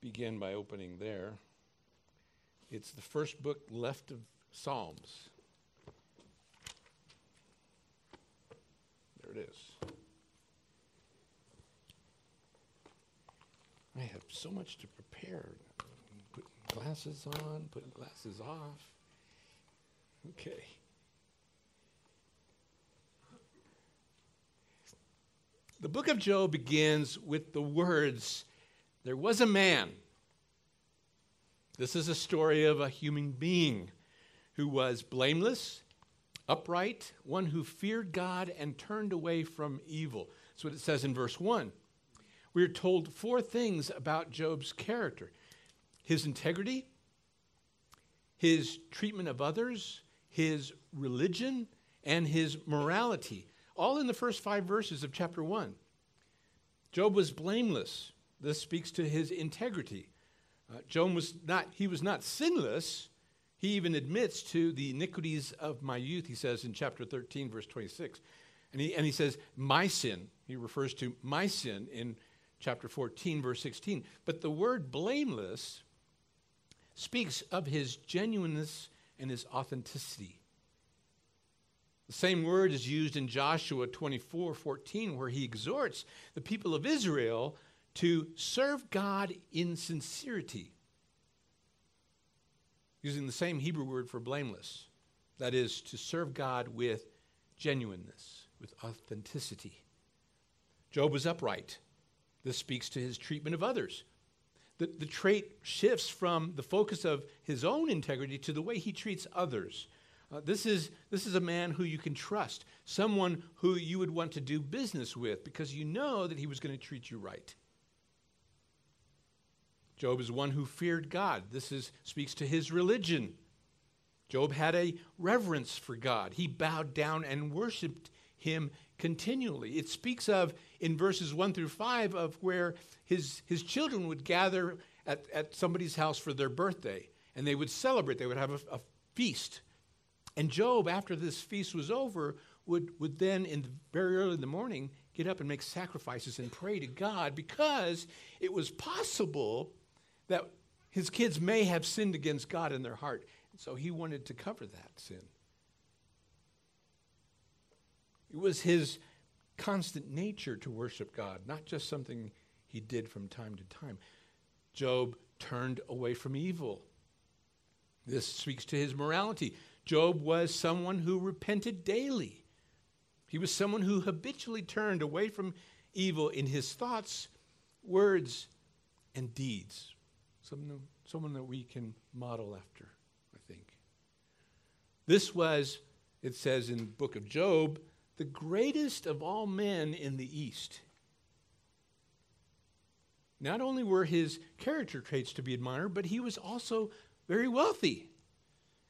begin by opening there. It's the first book left of Psalms. There it is. I have so much to prepare. Put glasses on, put glasses off. Okay. The book of Job begins with the words, There was a man. This is a story of a human being who was blameless, upright, one who feared God and turned away from evil. That's what it says in verse 1. We are told four things about Job's character his integrity, his treatment of others, his religion, and his morality all in the first five verses of chapter 1. Job was blameless. This speaks to his integrity. Uh, Job was not, he was not sinless. He even admits to the iniquities of my youth, he says in chapter 13, verse 26. And he, and he says, my sin. He refers to my sin in chapter 14, verse 16. But the word blameless speaks of his genuineness and his authenticity. The same word is used in Joshua 24 14, where he exhorts the people of Israel to serve God in sincerity, using the same Hebrew word for blameless. That is, to serve God with genuineness, with authenticity. Job was upright. This speaks to his treatment of others. The, the trait shifts from the focus of his own integrity to the way he treats others. Uh, this, is, this is a man who you can trust, someone who you would want to do business with because you know that he was going to treat you right. Job is one who feared God. This is, speaks to his religion. Job had a reverence for God. He bowed down and worshiped him continually. It speaks of, in verses 1 through 5, of where his, his children would gather at, at somebody's house for their birthday and they would celebrate. They would have a, a feast and Job, after this feast was over, would, would then, in the, very early in the morning, get up and make sacrifices and pray to God because it was possible that his kids may have sinned against God in their heart. So he wanted to cover that sin. It was his constant nature to worship God, not just something he did from time to time. Job turned away from evil. This speaks to his morality. Job was someone who repented daily. He was someone who habitually turned away from evil in his thoughts, words, and deeds. Someone, someone that we can model after, I think. This was, it says in the book of Job, the greatest of all men in the East. Not only were his character traits to be admired, but he was also very wealthy.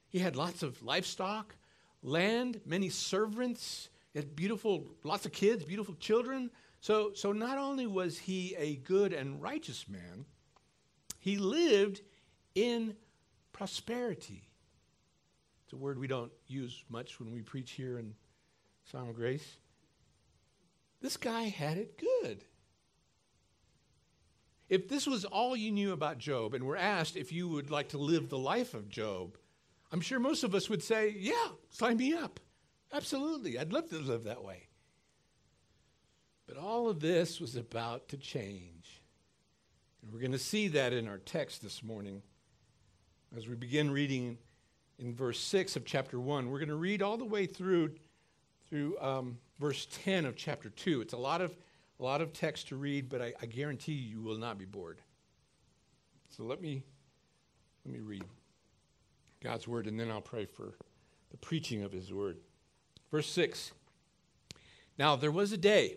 He had lots of livestock, land, many servants, had beautiful, lots of kids, beautiful children. So, so not only was he a good and righteous man, he lived in prosperity. It's a word we don't use much when we preach here in Song of Grace. This guy had it good. If this was all you knew about Job and were asked if you would like to live the life of Job, I'm sure most of us would say, yeah, sign me up. Absolutely. I'd love to live that way. But all of this was about to change. And we're going to see that in our text this morning. As we begin reading in verse 6 of chapter 1, we're going to read all the way through, through um, verse 10 of chapter 2. It's a lot of, a lot of text to read, but I, I guarantee you, you will not be bored. So let me, let me read. God's word, and then I'll pray for the preaching of his word. Verse 6 Now there was a day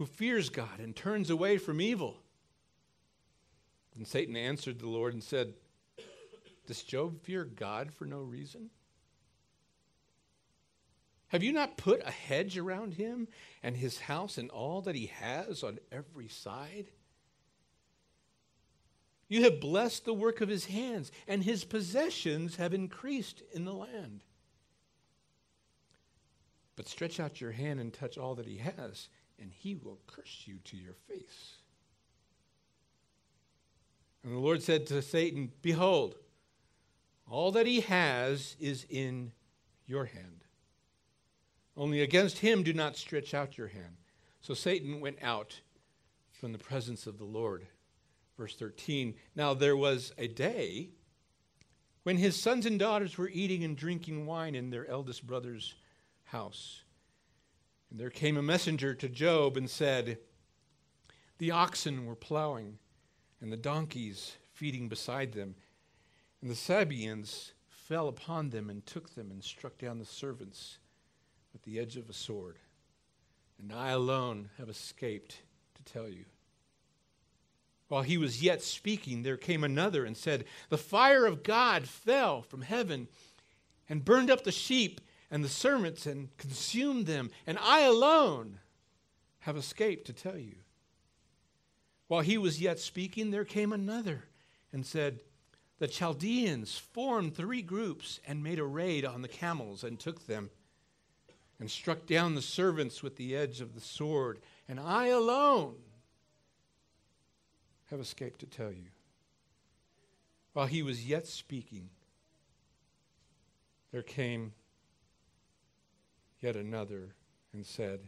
who fears God and turns away from evil. And Satan answered the Lord and said, Does Job fear God for no reason? Have you not put a hedge around him and his house and all that he has on every side? You have blessed the work of his hands, and his possessions have increased in the land. But stretch out your hand and touch all that he has, and he will curse you to your face. And the Lord said to Satan, Behold, all that he has is in your hand. Only against him do not stretch out your hand. So Satan went out from the presence of the Lord. Verse 13 Now there was a day when his sons and daughters were eating and drinking wine in their eldest brother's house. And there came a messenger to Job and said, The oxen were plowing, and the donkeys feeding beside them, and the Sabeans fell upon them and took them and struck down the servants with the edge of a sword. And I alone have escaped to tell you. While he was yet speaking, there came another and said, The fire of God fell from heaven and burned up the sheep and the servants and consumed them, and I alone have escaped to tell you. While he was yet speaking, there came another and said, The Chaldeans formed three groups and made a raid on the camels and took them and struck down the servants with the edge of the sword, and I alone have escaped to tell you. While he was yet speaking, there came yet another and said,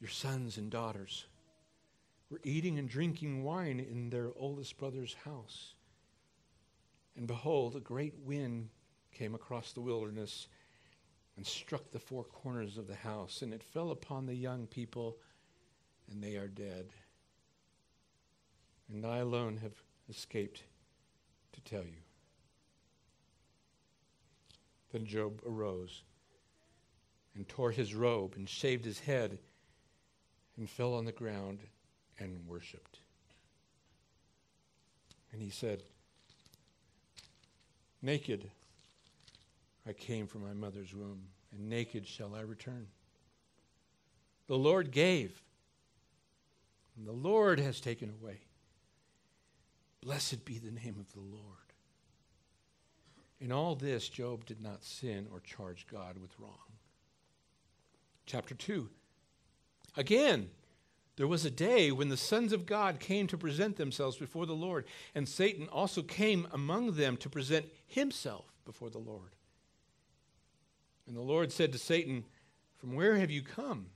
Your sons and daughters were eating and drinking wine in their oldest brother's house. And behold, a great wind came across the wilderness and struck the four corners of the house, and it fell upon the young people, and they are dead. And I alone have escaped to tell you. Then Job arose and tore his robe and shaved his head and fell on the ground and worshiped. And he said, Naked I came from my mother's womb, and naked shall I return. The Lord gave, and the Lord has taken away. Blessed be the name of the Lord. In all this, Job did not sin or charge God with wrong. Chapter 2. Again, there was a day when the sons of God came to present themselves before the Lord, and Satan also came among them to present himself before the Lord. And the Lord said to Satan, From where have you come?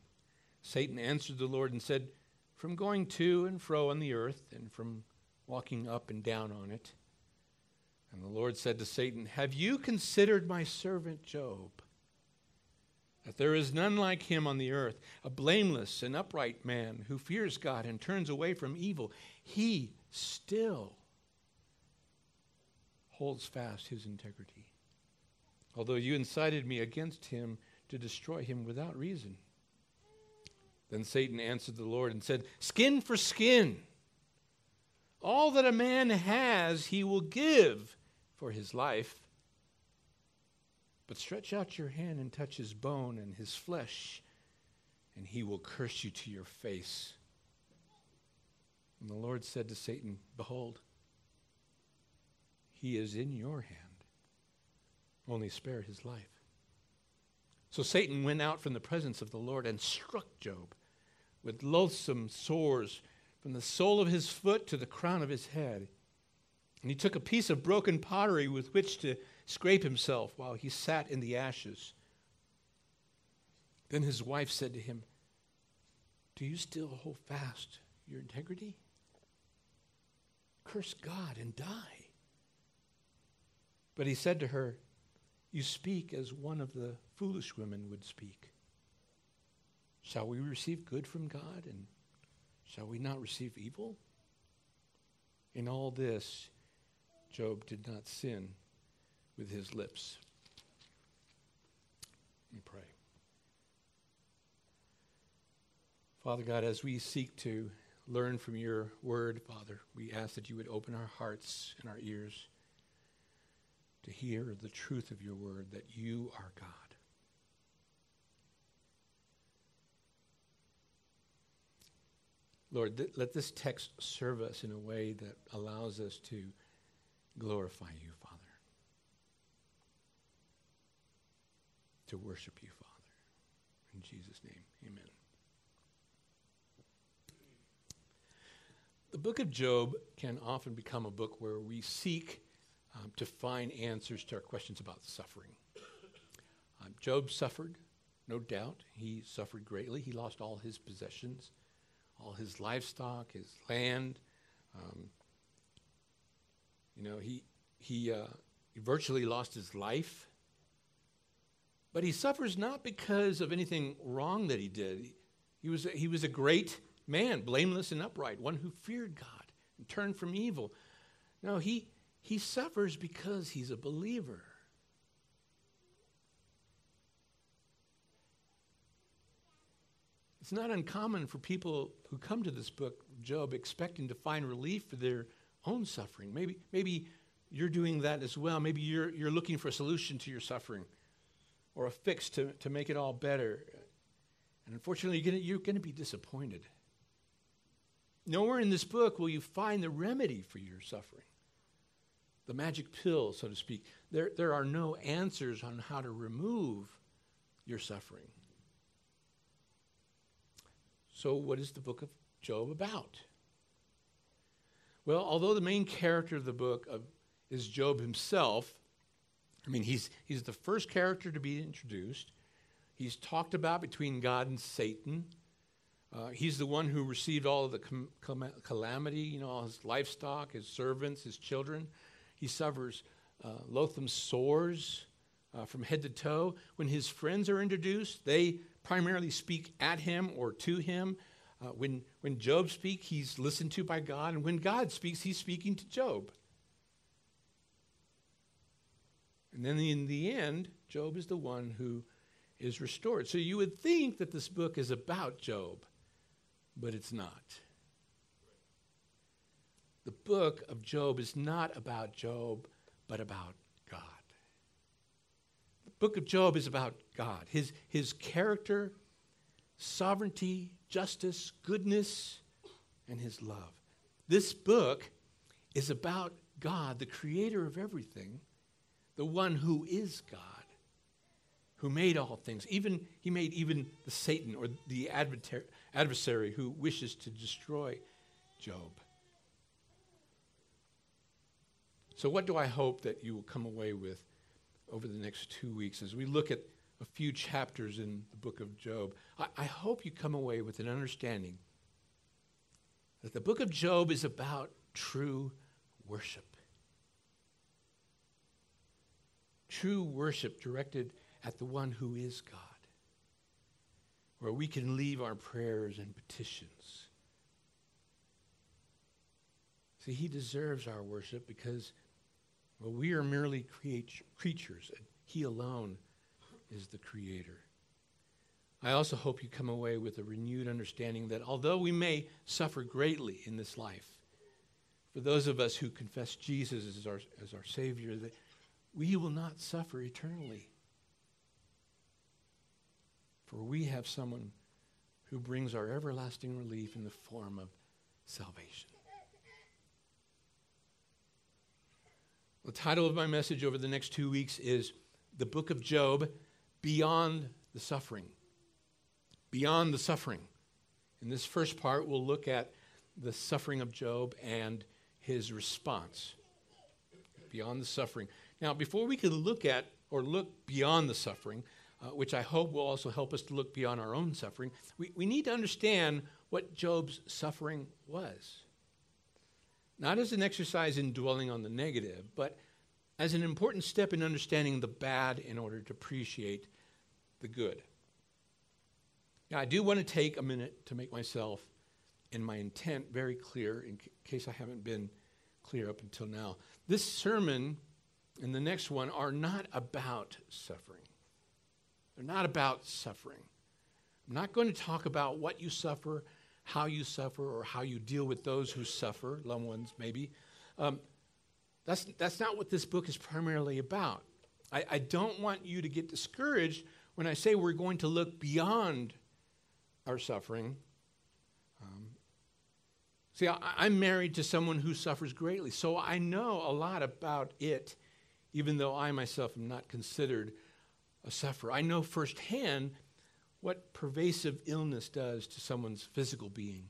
Satan answered the Lord and said, From going to and fro on the earth, and from walking up and down on it. And the Lord said to Satan, Have you considered my servant Job? That there is none like him on the earth, a blameless and upright man who fears God and turns away from evil. He still holds fast his integrity although you incited me against him to destroy him without reason. Then Satan answered the Lord and said, Skin for skin. All that a man has, he will give for his life. But stretch out your hand and touch his bone and his flesh, and he will curse you to your face. And the Lord said to Satan, Behold, he is in your hand only spare his life. So Satan went out from the presence of the Lord and struck Job with loathsome sores from the sole of his foot to the crown of his head. And he took a piece of broken pottery with which to scrape himself while he sat in the ashes. Then his wife said to him, Do you still hold fast your integrity? Curse God and die. But he said to her, you speak as one of the foolish women would speak. Shall we receive good from God and shall we not receive evil? In all this, Job did not sin with his lips. Me pray. Father God, as we seek to learn from your word, Father, we ask that you would open our hearts and our ears to hear the truth of your word, that you are God. Lord, th- let this text serve us in a way that allows us to glorify you, Father, to worship you, Father. In Jesus' name, amen. The book of Job can often become a book where we seek um, to find answers to our questions about suffering. Um, Job suffered, no doubt. He suffered greatly. He lost all his possessions all his livestock, his land. Um, you know, he, he, uh, he virtually lost his life. But he suffers not because of anything wrong that he did. He, was, a, he was a great man, blameless and upright, one who feared God and turned from evil. No, he, he suffers because he's a believer. It's not uncommon for people who come to this book, Job, expecting to find relief for their own suffering. Maybe, maybe you're doing that as well. Maybe you're, you're looking for a solution to your suffering or a fix to, to make it all better. And unfortunately, you're going you're to be disappointed. Nowhere in this book will you find the remedy for your suffering, the magic pill, so to speak. There, there are no answers on how to remove your suffering. So, what is the book of Job about? Well, although the main character of the book of, is Job himself, I mean, he's, he's the first character to be introduced. He's talked about between God and Satan. Uh, he's the one who received all of the com- com- calamity, you know, all his livestock, his servants, his children. He suffers uh, loathsome sores uh, from head to toe. When his friends are introduced, they primarily speak at him or to him. Uh, when, when Job speaks, he's listened to by God, and when God speaks, he's speaking to Job. And then in the end, Job is the one who is restored. So you would think that this book is about Job, but it's not. The book of Job is not about Job, but about God. The book of Job is about God, his, his character, sovereignty, justice, goodness, and his love. This book is about God, the creator of everything, the one who is God, who made all things. Even he made even the Satan or the adversary who wishes to destroy Job. So, what do I hope that you will come away with over the next two weeks as we look at a few chapters in the book of Job. I, I hope you come away with an understanding that the book of Job is about true worship. True worship directed at the one who is God, where we can leave our prayers and petitions. See, he deserves our worship because well, we are merely creatures, and He alone is the Creator. I also hope you come away with a renewed understanding that although we may suffer greatly in this life, for those of us who confess Jesus as our, as our Savior, that we will not suffer eternally. For we have someone who brings our everlasting relief in the form of salvation. The title of my message over the next two weeks is The Book of Job Beyond the Suffering. Beyond the Suffering. In this first part, we'll look at the suffering of Job and his response. Beyond the suffering. Now, before we can look at or look beyond the suffering, uh, which I hope will also help us to look beyond our own suffering, we, we need to understand what Job's suffering was not as an exercise in dwelling on the negative, but as an important step in understanding the bad in order to appreciate the good. Now, I do want to take a minute to make myself and my intent very clear in c- case I haven't been clear up until now. This sermon and the next one are not about suffering. They're not about suffering. I'm not going to talk about what you suffer, how you suffer or how you deal with those who suffer, loved ones maybe. Um, that's, that's not what this book is primarily about. I, I don't want you to get discouraged when I say we're going to look beyond our suffering. Um, see, I, I'm married to someone who suffers greatly, so I know a lot about it, even though I myself am not considered a sufferer. I know firsthand what pervasive illness does to someone's physical being,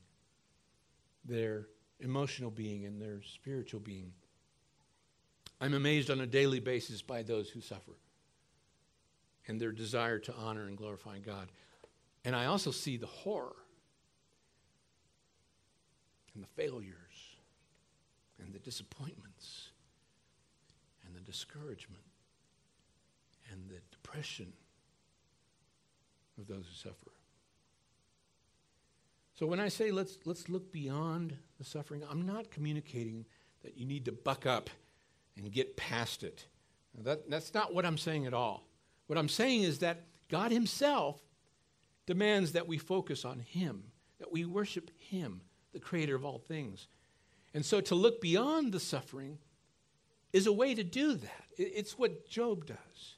their emotional being, and their spiritual being. I'm amazed on a daily basis by those who suffer and their desire to honor and glorify God. And I also see the horror and the failures and the disappointments the discouragement and the depression of those who suffer. So when I say let's, let's look beyond the suffering, I'm not communicating that you need to buck up and get past it. That, that's not what I'm saying at all. What I'm saying is that God Himself demands that we focus on Him, that we worship Him, the Creator of all things. And so to look beyond the suffering is a way to do that. It's what Job does,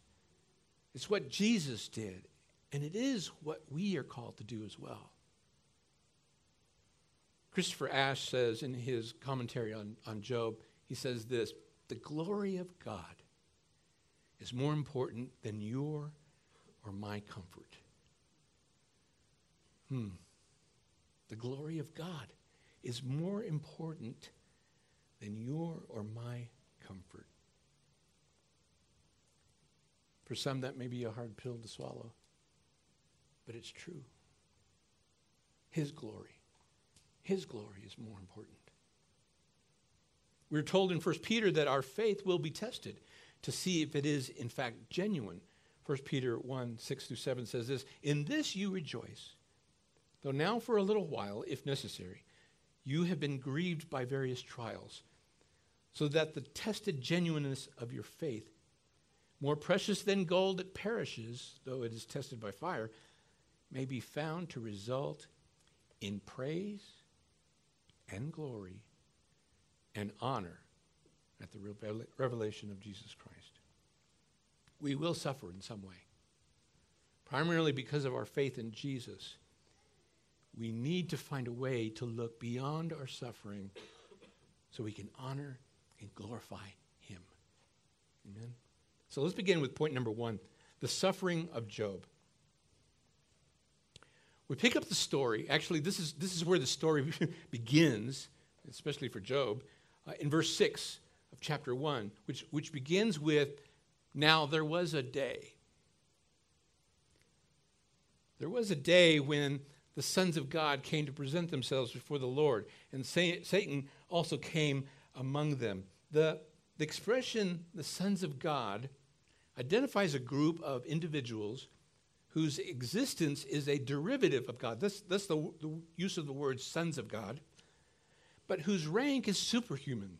it's what Jesus did, and it is what we are called to do as well. Christopher Ash says in his commentary on, on Job, he says this the glory of God is more important than your or my comfort. Hmm. The glory of God is more important than your or my comfort. For some, that may be a hard pill to swallow, but it's true. His glory, His glory is more important. We're told in 1 Peter that our faith will be tested to see if it is, in fact, genuine. 1 Peter 1 6 through 7 says this In this you rejoice, though now for a little while, if necessary, you have been grieved by various trials, so that the tested genuineness of your faith, more precious than gold that perishes, though it is tested by fire, may be found to result in praise and glory and honor at the revelation of Jesus Christ. We will suffer in some way, primarily because of our faith in Jesus. We need to find a way to look beyond our suffering so we can honor and glorify Him. Amen. So let's begin with point number one the suffering of Job. We pick up the story. Actually, this is, this is where the story begins, especially for Job uh, in verse 6 of chapter 1, which, which begins with Now there was a day. There was a day when the sons of God came to present themselves before the Lord, and Satan also came among them. The, the expression, the sons of God, identifies a group of individuals whose existence is a derivative of God. That's, that's the, the use of the word sons of God but whose rank is superhuman.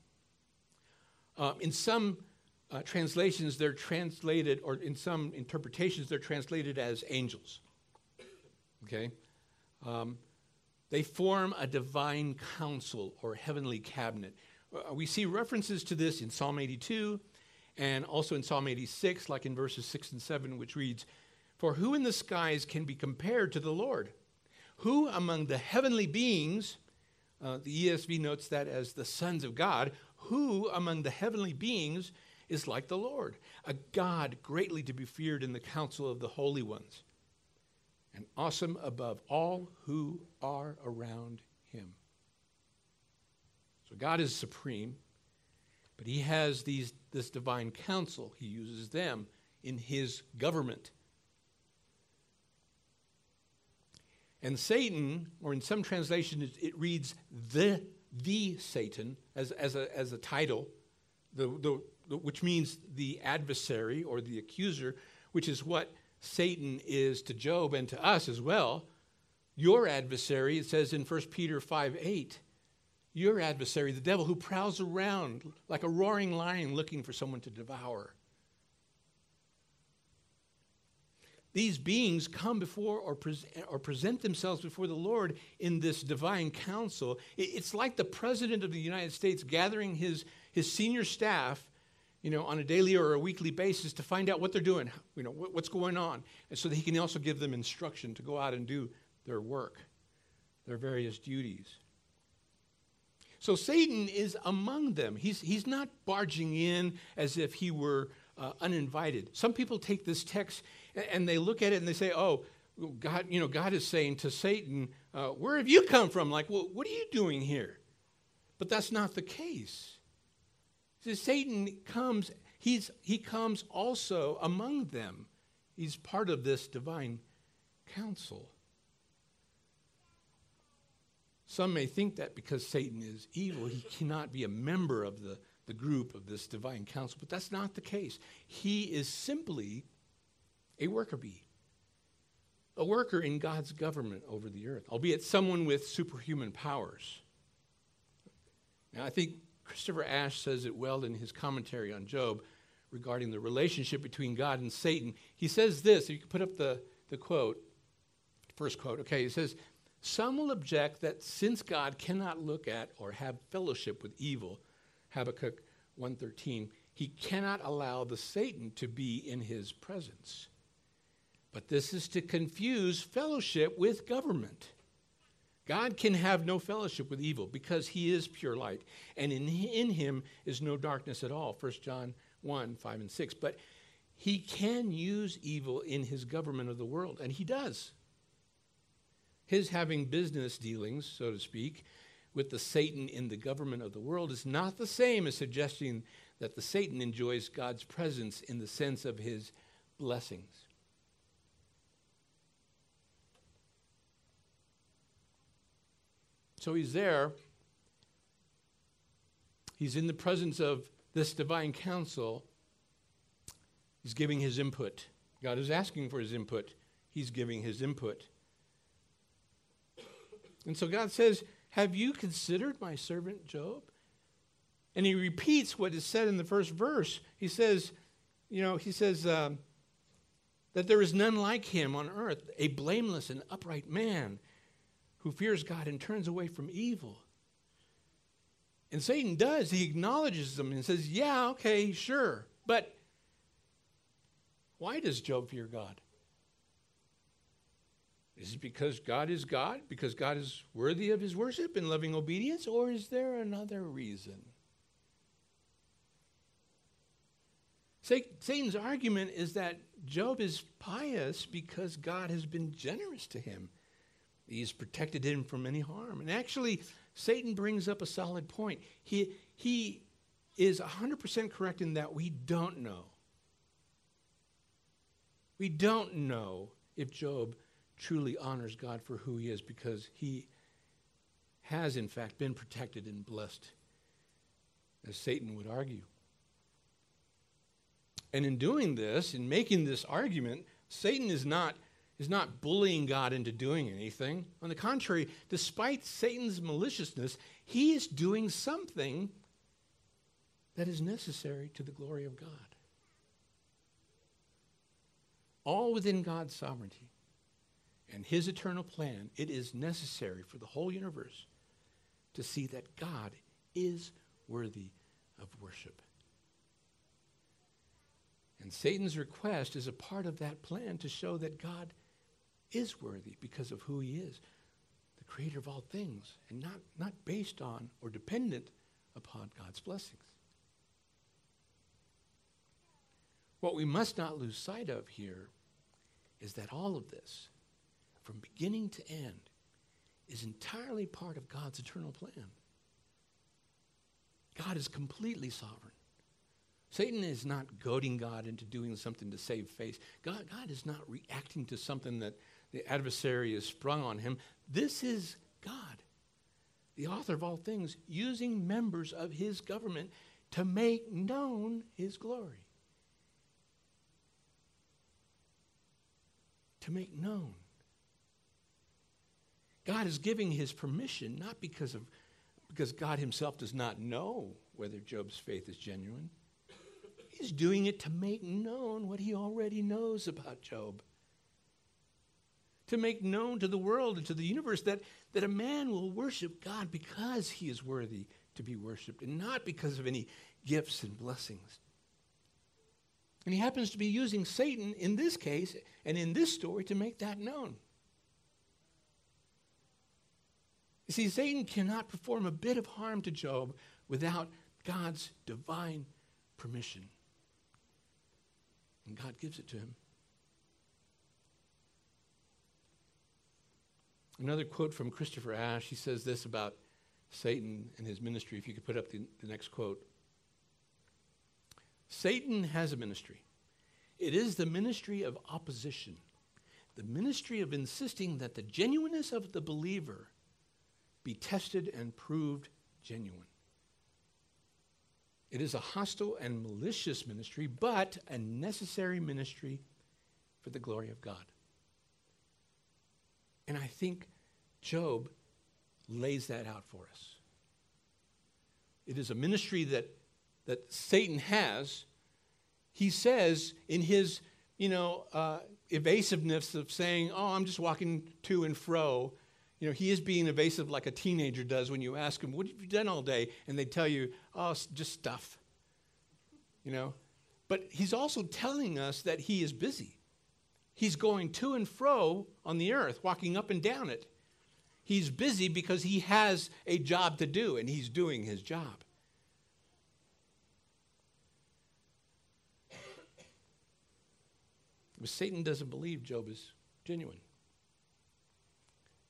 Uh, in some uh, translations, they're translated, or in some interpretations, they're translated as angels. Okay? Um, they form a divine council or heavenly cabinet. Uh, we see references to this in Psalm 82 and also in Psalm 86, like in verses 6 and 7, which reads, For who in the skies can be compared to the Lord? Who among the heavenly beings uh, the ESV notes that as the sons of God, who among the heavenly beings is like the Lord, a God greatly to be feared in the council of the holy ones, and awesome above all who are around him. So God is supreme, but he has these, this divine council. He uses them in his government. And Satan, or in some translations, it reads the, the Satan as, as, a, as a title, the, the, the, which means the adversary or the accuser, which is what Satan is to Job and to us as well. Your adversary, it says in 1 Peter 5 8, your adversary, the devil who prowls around like a roaring lion looking for someone to devour. these beings come before or, pres- or present themselves before the Lord in this divine council. It's like the president of the United States gathering his, his senior staff you know, on a daily or a weekly basis to find out what they're doing, you know, what's going on, and so that he can also give them instruction to go out and do their work, their various duties. So Satan is among them. He's, he's not barging in as if he were uh, uninvited. Some people take this text and they look at it and they say, oh, God, you know, God is saying to Satan, uh, where have you come from? Like, well, what are you doing here? But that's not the case. See, Satan comes, he's, he comes also among them. He's part of this divine council. Some may think that because Satan is evil, he cannot be a member of the, the group of this divine council, but that's not the case. He is simply a worker bee, a worker in God's government over the earth, albeit someone with superhuman powers. Now, I think Christopher Ash says it well in his commentary on Job regarding the relationship between God and Satan. He says this, if you could put up the, the quote, first quote, okay, he says, Some will object that since God cannot look at or have fellowship with evil, Habakkuk 1:13, he cannot allow the Satan to be in his presence. But this is to confuse fellowship with government. God can have no fellowship with evil because he is pure light, and in, in him is no darkness at all. 1 John 1 5 and 6. But he can use evil in his government of the world, and he does. His having business dealings, so to speak, with the Satan in the government of the world is not the same as suggesting that the Satan enjoys God's presence in the sense of his blessings. So he's there. He's in the presence of this divine council. He's giving his input. God is asking for his input. He's giving his input. And so God says, Have you considered my servant Job? And he repeats what is said in the first verse. He says, You know, he says, um, that there is none like him on earth, a blameless and upright man who fears God and turns away from evil. And Satan does. He acknowledges them and says, Yeah, okay, sure. But why does Job fear God? Is it because God is God? Because God is worthy of his worship and loving obedience? Or is there another reason? Satan's argument is that Job is pious because God has been generous to him. He's protected him from any harm. And actually, Satan brings up a solid point. He, he is 100% correct in that we don't know. We don't know if Job truly honors God for who he is because he has, in fact, been protected and blessed, as Satan would argue. And in doing this, in making this argument, Satan is not is not bullying God into doing anything. On the contrary, despite Satan's maliciousness, he is doing something that is necessary to the glory of God. All within God's sovereignty and his eternal plan, it is necessary for the whole universe to see that God is worthy of worship. And Satan's request is a part of that plan to show that God is worthy because of who he is, the creator of all things, and not, not based on or dependent upon God's blessings. What we must not lose sight of here is that all of this, from beginning to end, is entirely part of God's eternal plan. God is completely sovereign. Satan is not goading God into doing something to save face. God, God is not reacting to something that the adversary has sprung on him. This is God, the author of all things, using members of his government to make known his glory. To make known. God is giving his permission not because of because God himself does not know whether Job's faith is genuine. He's doing it to make known what he already knows about Job. to make known to the world and to the universe that, that a man will worship God because he is worthy to be worshiped and not because of any gifts and blessings. And he happens to be using Satan in this case and in this story to make that known. You see, Satan cannot perform a bit of harm to Job without God's divine permission. And God gives it to him. Another quote from Christopher Ash. He says this about Satan and his ministry. If you could put up the, the next quote Satan has a ministry. It is the ministry of opposition, the ministry of insisting that the genuineness of the believer be tested and proved genuine. It is a hostile and malicious ministry, but a necessary ministry for the glory of God. And I think Job lays that out for us. It is a ministry that, that Satan has. He says in his, you know, uh, evasiveness of saying, oh, I'm just walking to and fro. You know, he is being evasive like a teenager does when you ask him, what have you done all day? And they tell you, oh, just stuff. You know? But he's also telling us that he is busy. He's going to and fro on the earth, walking up and down it. He's busy because he has a job to do, and he's doing his job. But Satan doesn't believe Job is genuine.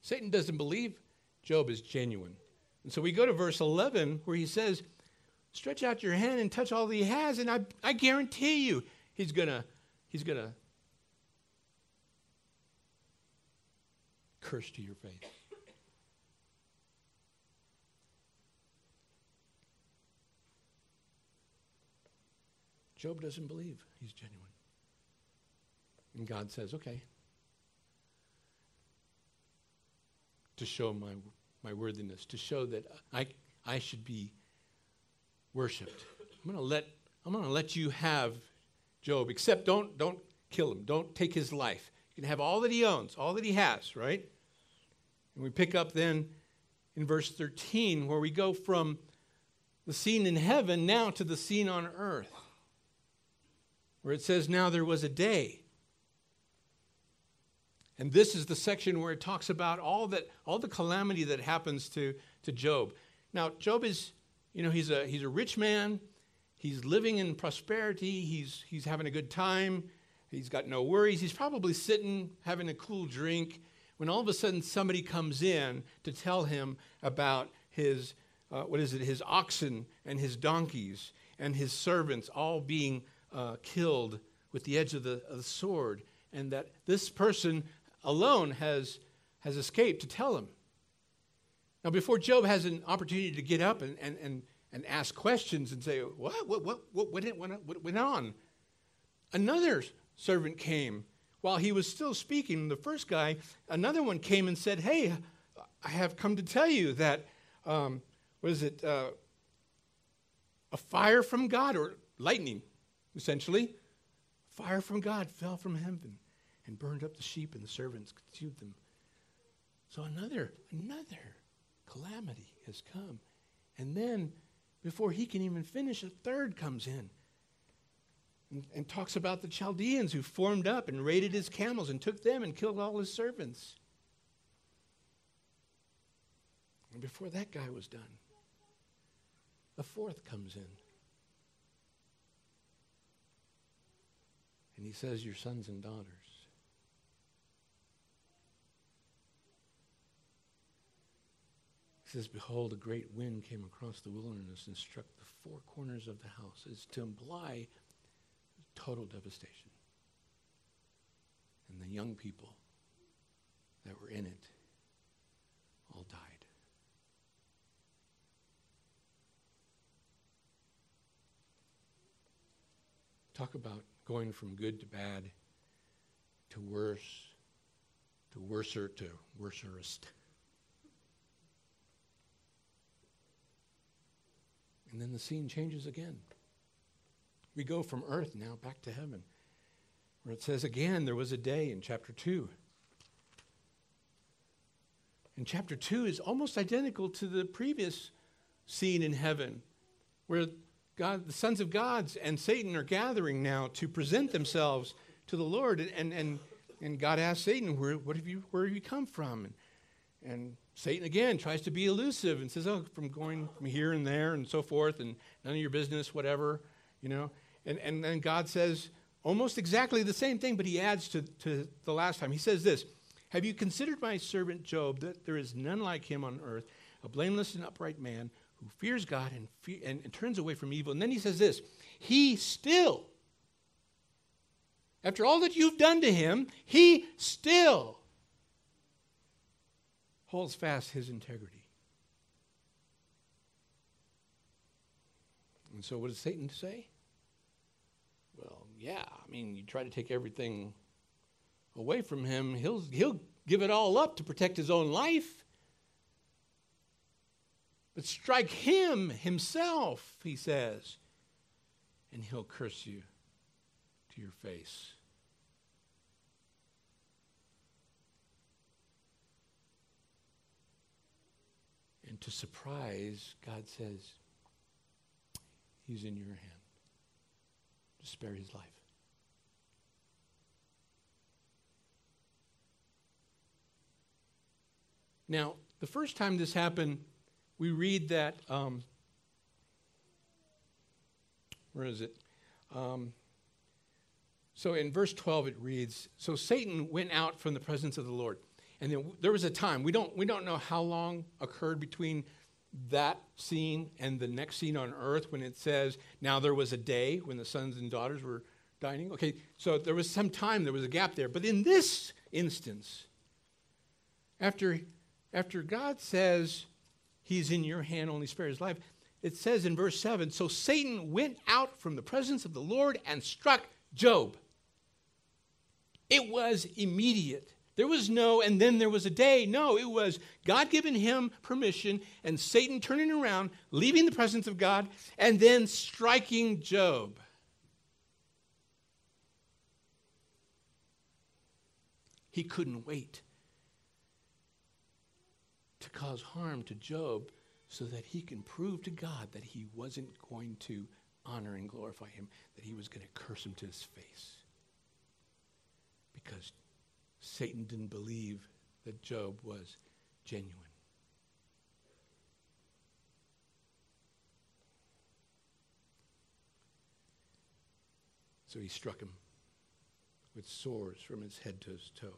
Satan doesn't believe Job is genuine. And so we go to verse 11 where he says, Stretch out your hand and touch all that he has, and I, I guarantee you he's going to he's gonna curse to your face. Job doesn't believe he's genuine. And God says, okay, to show my, my worthiness, to show that I, I should be worshiped. I'm going to let I'm going to let you have Job, except don't don't kill him. Don't take his life. You can have all that he owns, all that he has, right? And we pick up then in verse 13 where we go from the scene in heaven now to the scene on earth. Where it says now there was a day and this is the section where it talks about all that all the calamity that happens to, to Job. Now, Job is, you know, he's a he's a rich man. He's living in prosperity. He's he's having a good time. He's got no worries. He's probably sitting having a cool drink when all of a sudden somebody comes in to tell him about his uh, what is it? His oxen and his donkeys and his servants all being uh, killed with the edge of the, of the sword, and that this person alone has, has escaped to tell him. Now, before Job has an opportunity to get up and, and, and, and ask questions and say, What? What, what, what, went, what went on? Another servant came while he was still speaking. The first guy, another one came and said, Hey, I have come to tell you that, um, what is it, uh, a fire from God or lightning, essentially. Fire from God fell from heaven and burned up the sheep, and the servants consumed them. So another, another calamity has come. And then, before he can even finish, a third comes in and, and talks about the Chaldeans who formed up and raided his camels and took them and killed all his servants. And before that guy was done, a fourth comes in. And he says, Your sons and daughters says, Behold, a great wind came across the wilderness and struck the four corners of the house, is to imply total devastation. And the young people that were in it all died. Talk about going from good to bad to worse to worser to worserest. And then the scene changes again. We go from earth now back to heaven, where it says again there was a day in chapter 2 And chapter 2 is almost identical to the previous scene in heaven, where God, the sons of gods and Satan are gathering now to present themselves to the Lord. And, and, and God asks Satan, where, what have you, where have you come from? And, and Satan again tries to be elusive and says, oh, from going from here and there and so forth, and none of your business, whatever, you know. And, and then God says almost exactly the same thing, but he adds to, to the last time. He says this Have you considered my servant Job, that there is none like him on earth, a blameless and upright man who fears God and, fe- and, and turns away from evil. And then he says this He still, after all that you've done to him, he still holds fast his integrity. And so, what does Satan say? Well, yeah, I mean, you try to take everything away from him, he'll, he'll give it all up to protect his own life but strike him himself, he says, and he'll curse you to your face. And to surprise, God says, He's in your hand to spare his life. Now, the first time this happened, we read that, um, where is it? Um, so in verse 12 it reads, So Satan went out from the presence of the Lord. And then there was a time, we don't, we don't know how long occurred between that scene and the next scene on earth when it says, Now there was a day when the sons and daughters were dining. Okay, so there was some time, there was a gap there. But in this instance, after, after God says, He's in your hand, only spare his life. It says in verse 7 So Satan went out from the presence of the Lord and struck Job. It was immediate. There was no, and then there was a day. No, it was God giving him permission and Satan turning around, leaving the presence of God, and then striking Job. He couldn't wait to cause harm to Job so that he can prove to God that he wasn't going to honor and glorify him, that he was going to curse him to his face. Because Satan didn't believe that Job was genuine. So he struck him with sores from his head to his toes,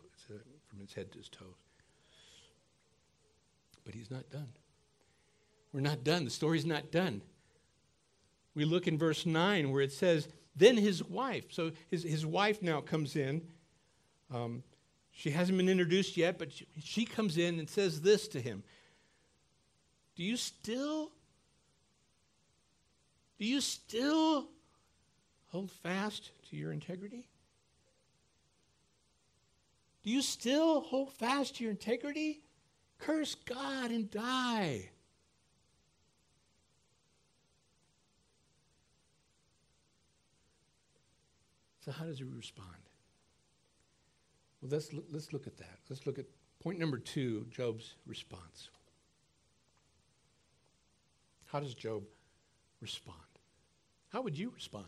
from his head to his toes. But he's not done. We're not done. The story's not done. We look in verse 9 where it says, Then his wife, so his, his wife now comes in. Um, she hasn't been introduced yet, but she, comes in and says this to him Do you still, do you still hold fast to your integrity? Do you still hold fast to your integrity? Curse God and die. So, how does he respond? Well, let's, let's look at that. Let's look at point number two Job's response. How does Job respond? How would you respond?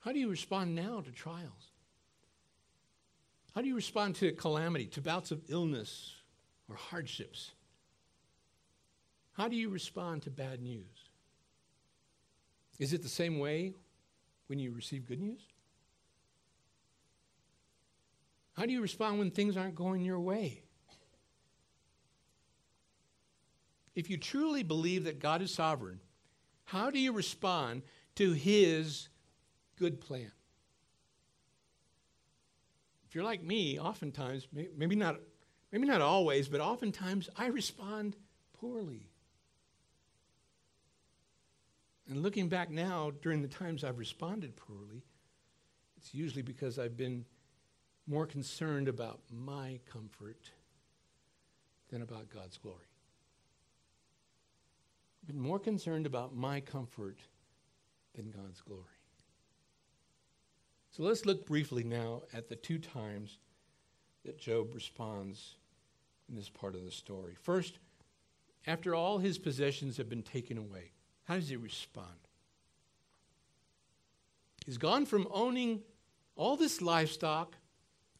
How do you respond now to trials? How do you respond to calamity, to bouts of illness or hardships? How do you respond to bad news? Is it the same way when you receive good news? How do you respond when things aren't going your way? If you truly believe that God is sovereign, how do you respond to his good plan? If you're like me, oftentimes, maybe not, maybe not always, but oftentimes I respond poorly. And looking back now, during the times I've responded poorly, it's usually because I've been more concerned about my comfort than about God's glory. I've been more concerned about my comfort than God's glory. So let's look briefly now at the two times that Job responds in this part of the story. First, after all his possessions have been taken away, how does he respond? He's gone from owning all this livestock,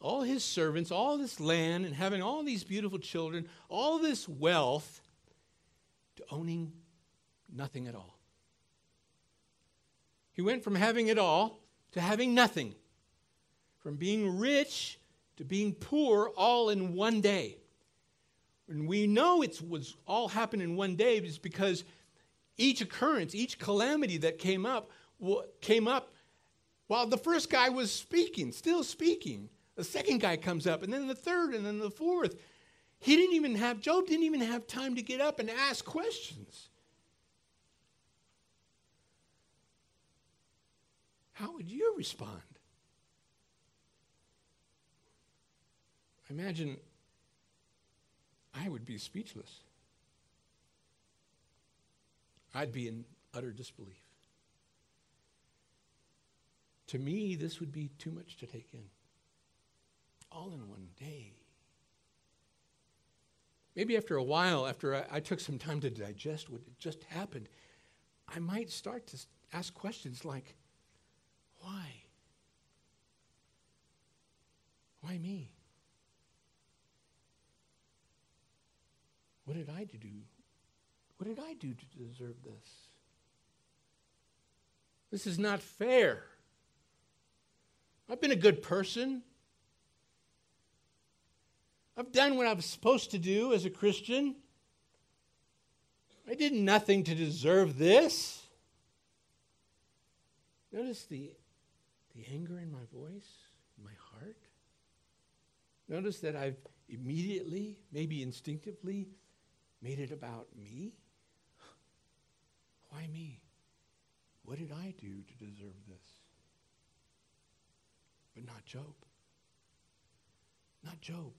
all his servants, all this land, and having all these beautiful children, all this wealth, to owning nothing at all. He went from having it all to having nothing, from being rich to being poor all in one day. And we know it was all happened in one day is because each occurrence, each calamity that came up, came up while the first guy was speaking, still speaking. The second guy comes up, and then the third, and then the fourth. He didn't even have, Job didn't even have time to get up and ask questions. How would you respond? I imagine I would be speechless. I'd be in utter disbelief. To me, this would be too much to take in. All in one day. Maybe after a while, after I, I took some time to digest what had just happened, I might start to ask questions like, why? Why me? What did I do? What did I do to deserve this? This is not fair. I've been a good person. I've done what I was supposed to do as a Christian. I did nothing to deserve this. Notice the, the anger in my voice, in my heart. Notice that I've immediately, maybe instinctively, made it about me. Why me? What did I do to deserve this? But not Job. Not Job.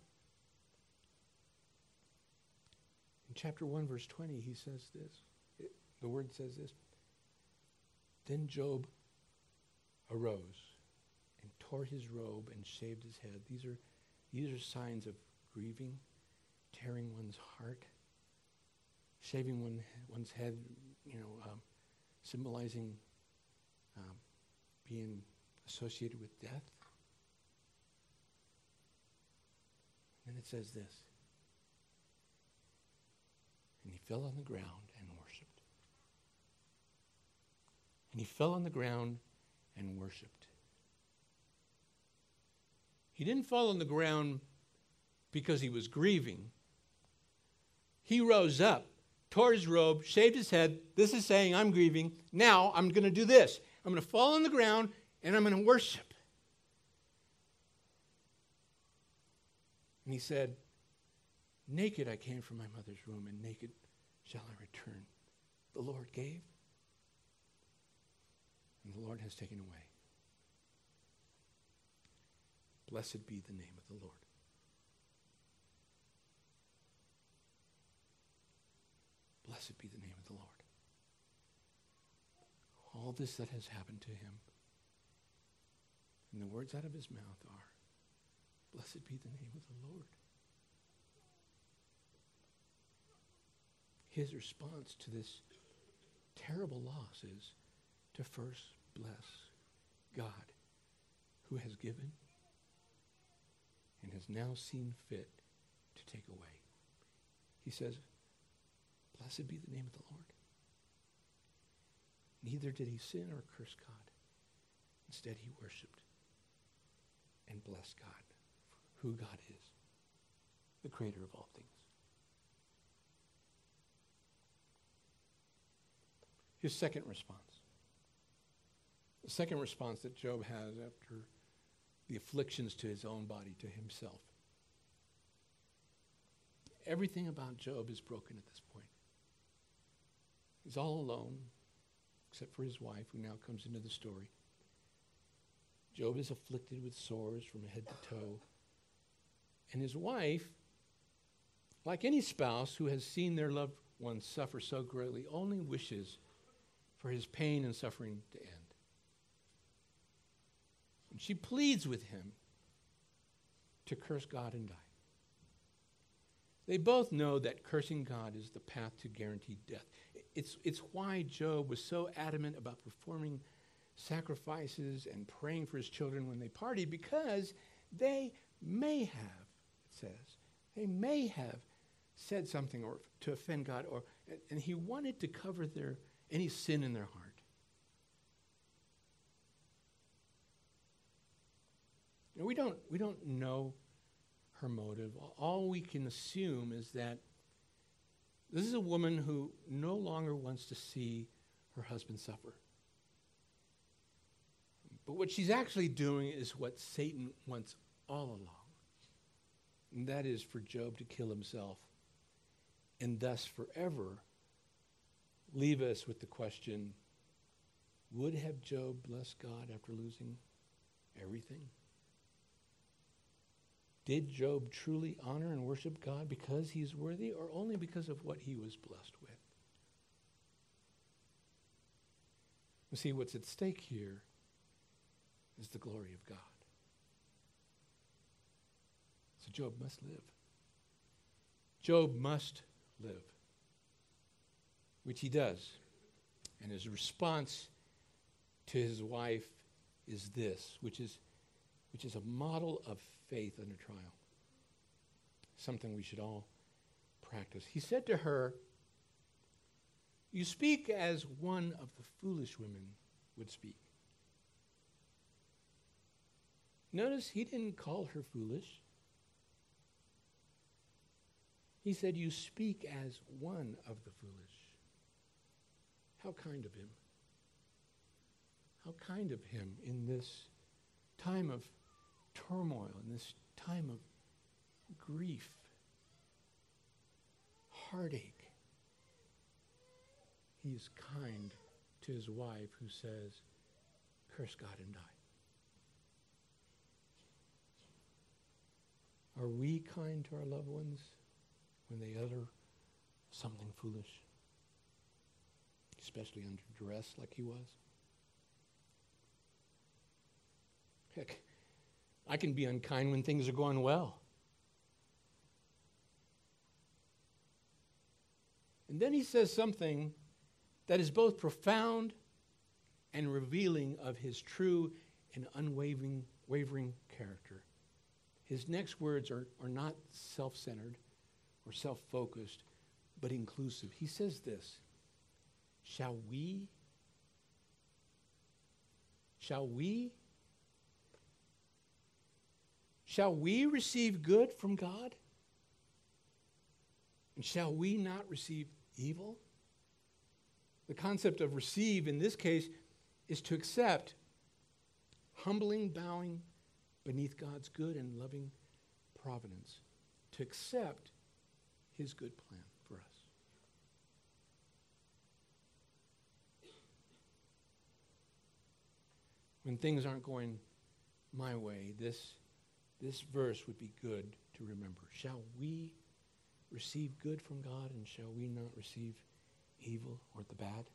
In chapter 1, verse 20, he says this. It, the word says this. Then Job arose and tore his robe and shaved his head. These are, these are signs of grieving, tearing one's heart, shaving one, one's head, you know, um, symbolizing um, being associated with death. And it says this. And he fell on the ground and worshiped. And he fell on the ground and worshiped. He didn't fall on the ground because he was grieving. He rose up, tore his robe, shaved his head. This is saying, I'm grieving. Now I'm going to do this. I'm going to fall on the ground and I'm going to worship. And he said, Naked I came from my mother's womb, and naked shall I return. The Lord gave, and the Lord has taken away. Blessed be the name of the Lord. Blessed be the name of the Lord. All this that has happened to him, and the words out of his mouth are, Blessed be the name of the Lord. His response to this terrible loss is to first bless God who has given and has now seen fit to take away. He says, Blessed be the name of the Lord. Neither did he sin or curse God. Instead, he worshiped and blessed God who God is, the creator of all things. His second response. The second response that Job has after the afflictions to his own body, to himself. Everything about Job is broken at this point. He's all alone, except for his wife, who now comes into the story. Job is afflicted with sores from head to toe. And his wife, like any spouse who has seen their loved one suffer so greatly, only wishes for his pain and suffering to end. And she pleads with him to curse God and die. They both know that cursing God is the path to guaranteed death. It's, it's why Job was so adamant about performing sacrifices and praying for his children when they partied, because they may have, it says, they may have said something or to offend God, or and he wanted to cover their any sin in their heart. You know, we don't we don't know her motive. All we can assume is that this is a woman who no longer wants to see her husband suffer. But what she's actually doing is what Satan wants all along. And that is for Job to kill himself and thus forever leave us with the question would have Job blessed God after losing everything? Did Job truly honor and worship God because he is worthy or only because of what he was blessed with? You see, what's at stake here is the glory of God. So Job must live. Job must live, which he does. And his response to his wife is this, which is, which is a model of faith under trial. Something we should all practice. He said to her, You speak as one of the foolish women would speak. Notice he didn't call her foolish. He said, You speak as one of the foolish. How kind of him. How kind of him in this time of turmoil, in this time of grief, heartache. He is kind to his wife who says, Curse God and die. Are we kind to our loved ones when they utter something foolish? Especially under duress like he was? Heck, I can be unkind when things are going well. And then he says something that is both profound and revealing of his true and unwavering wavering character. His next words are, are not self centered or self focused, but inclusive. He says this Shall we? Shall we Shall we receive good from God? And shall we not receive evil? The concept of receive in this case is to accept, humbling, bowing beneath God's good and loving providence, to accept his good plan for us. When things aren't going my way, this this verse would be good to remember. Shall we receive good from God and shall we not receive evil or the bad?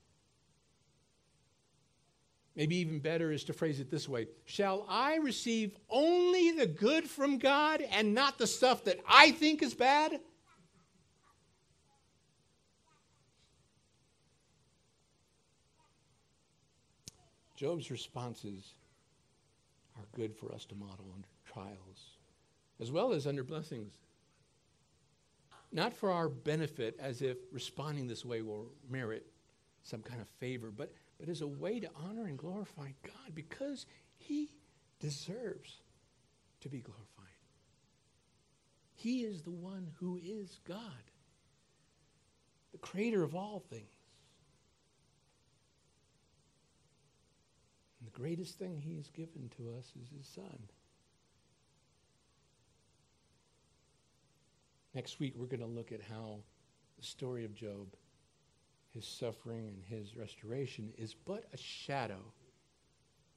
Maybe even better is to phrase it this way Shall I receive only the good from God and not the stuff that I think is bad? Job's responses are good for us to model under trials, as well as under blessings. Not for our benefit, as if responding this way will merit some kind of favor, but, but as a way to honor and glorify God because He deserves to be glorified. He is the one who is God, the creator of all things. And the greatest thing He has given to us is His Son. Next week, we're going to look at how the story of Job, his suffering and his restoration, is but a shadow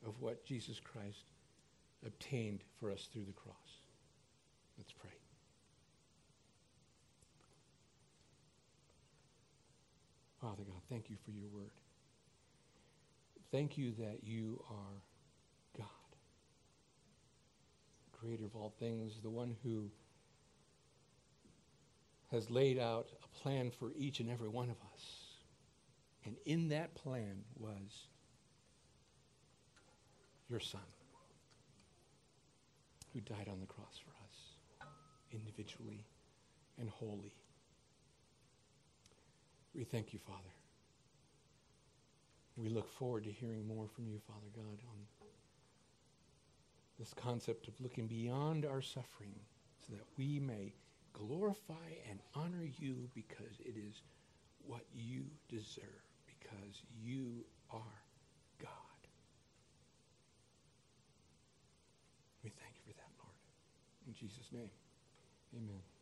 of what Jesus Christ obtained for us through the cross. Let's pray. Father God, thank you for your word. Thank you that you are God, creator of all things, the one who has laid out a plan for each and every one of us. And in that plan was your son who died on the cross for us, individually and wholly. We thank you, Father. We look forward to hearing more from you, Father God, on this concept of looking beyond our suffering so that we may glorify and honor you because it is what you deserve, because you are God. We thank you for that, Lord. In Jesus' name, amen.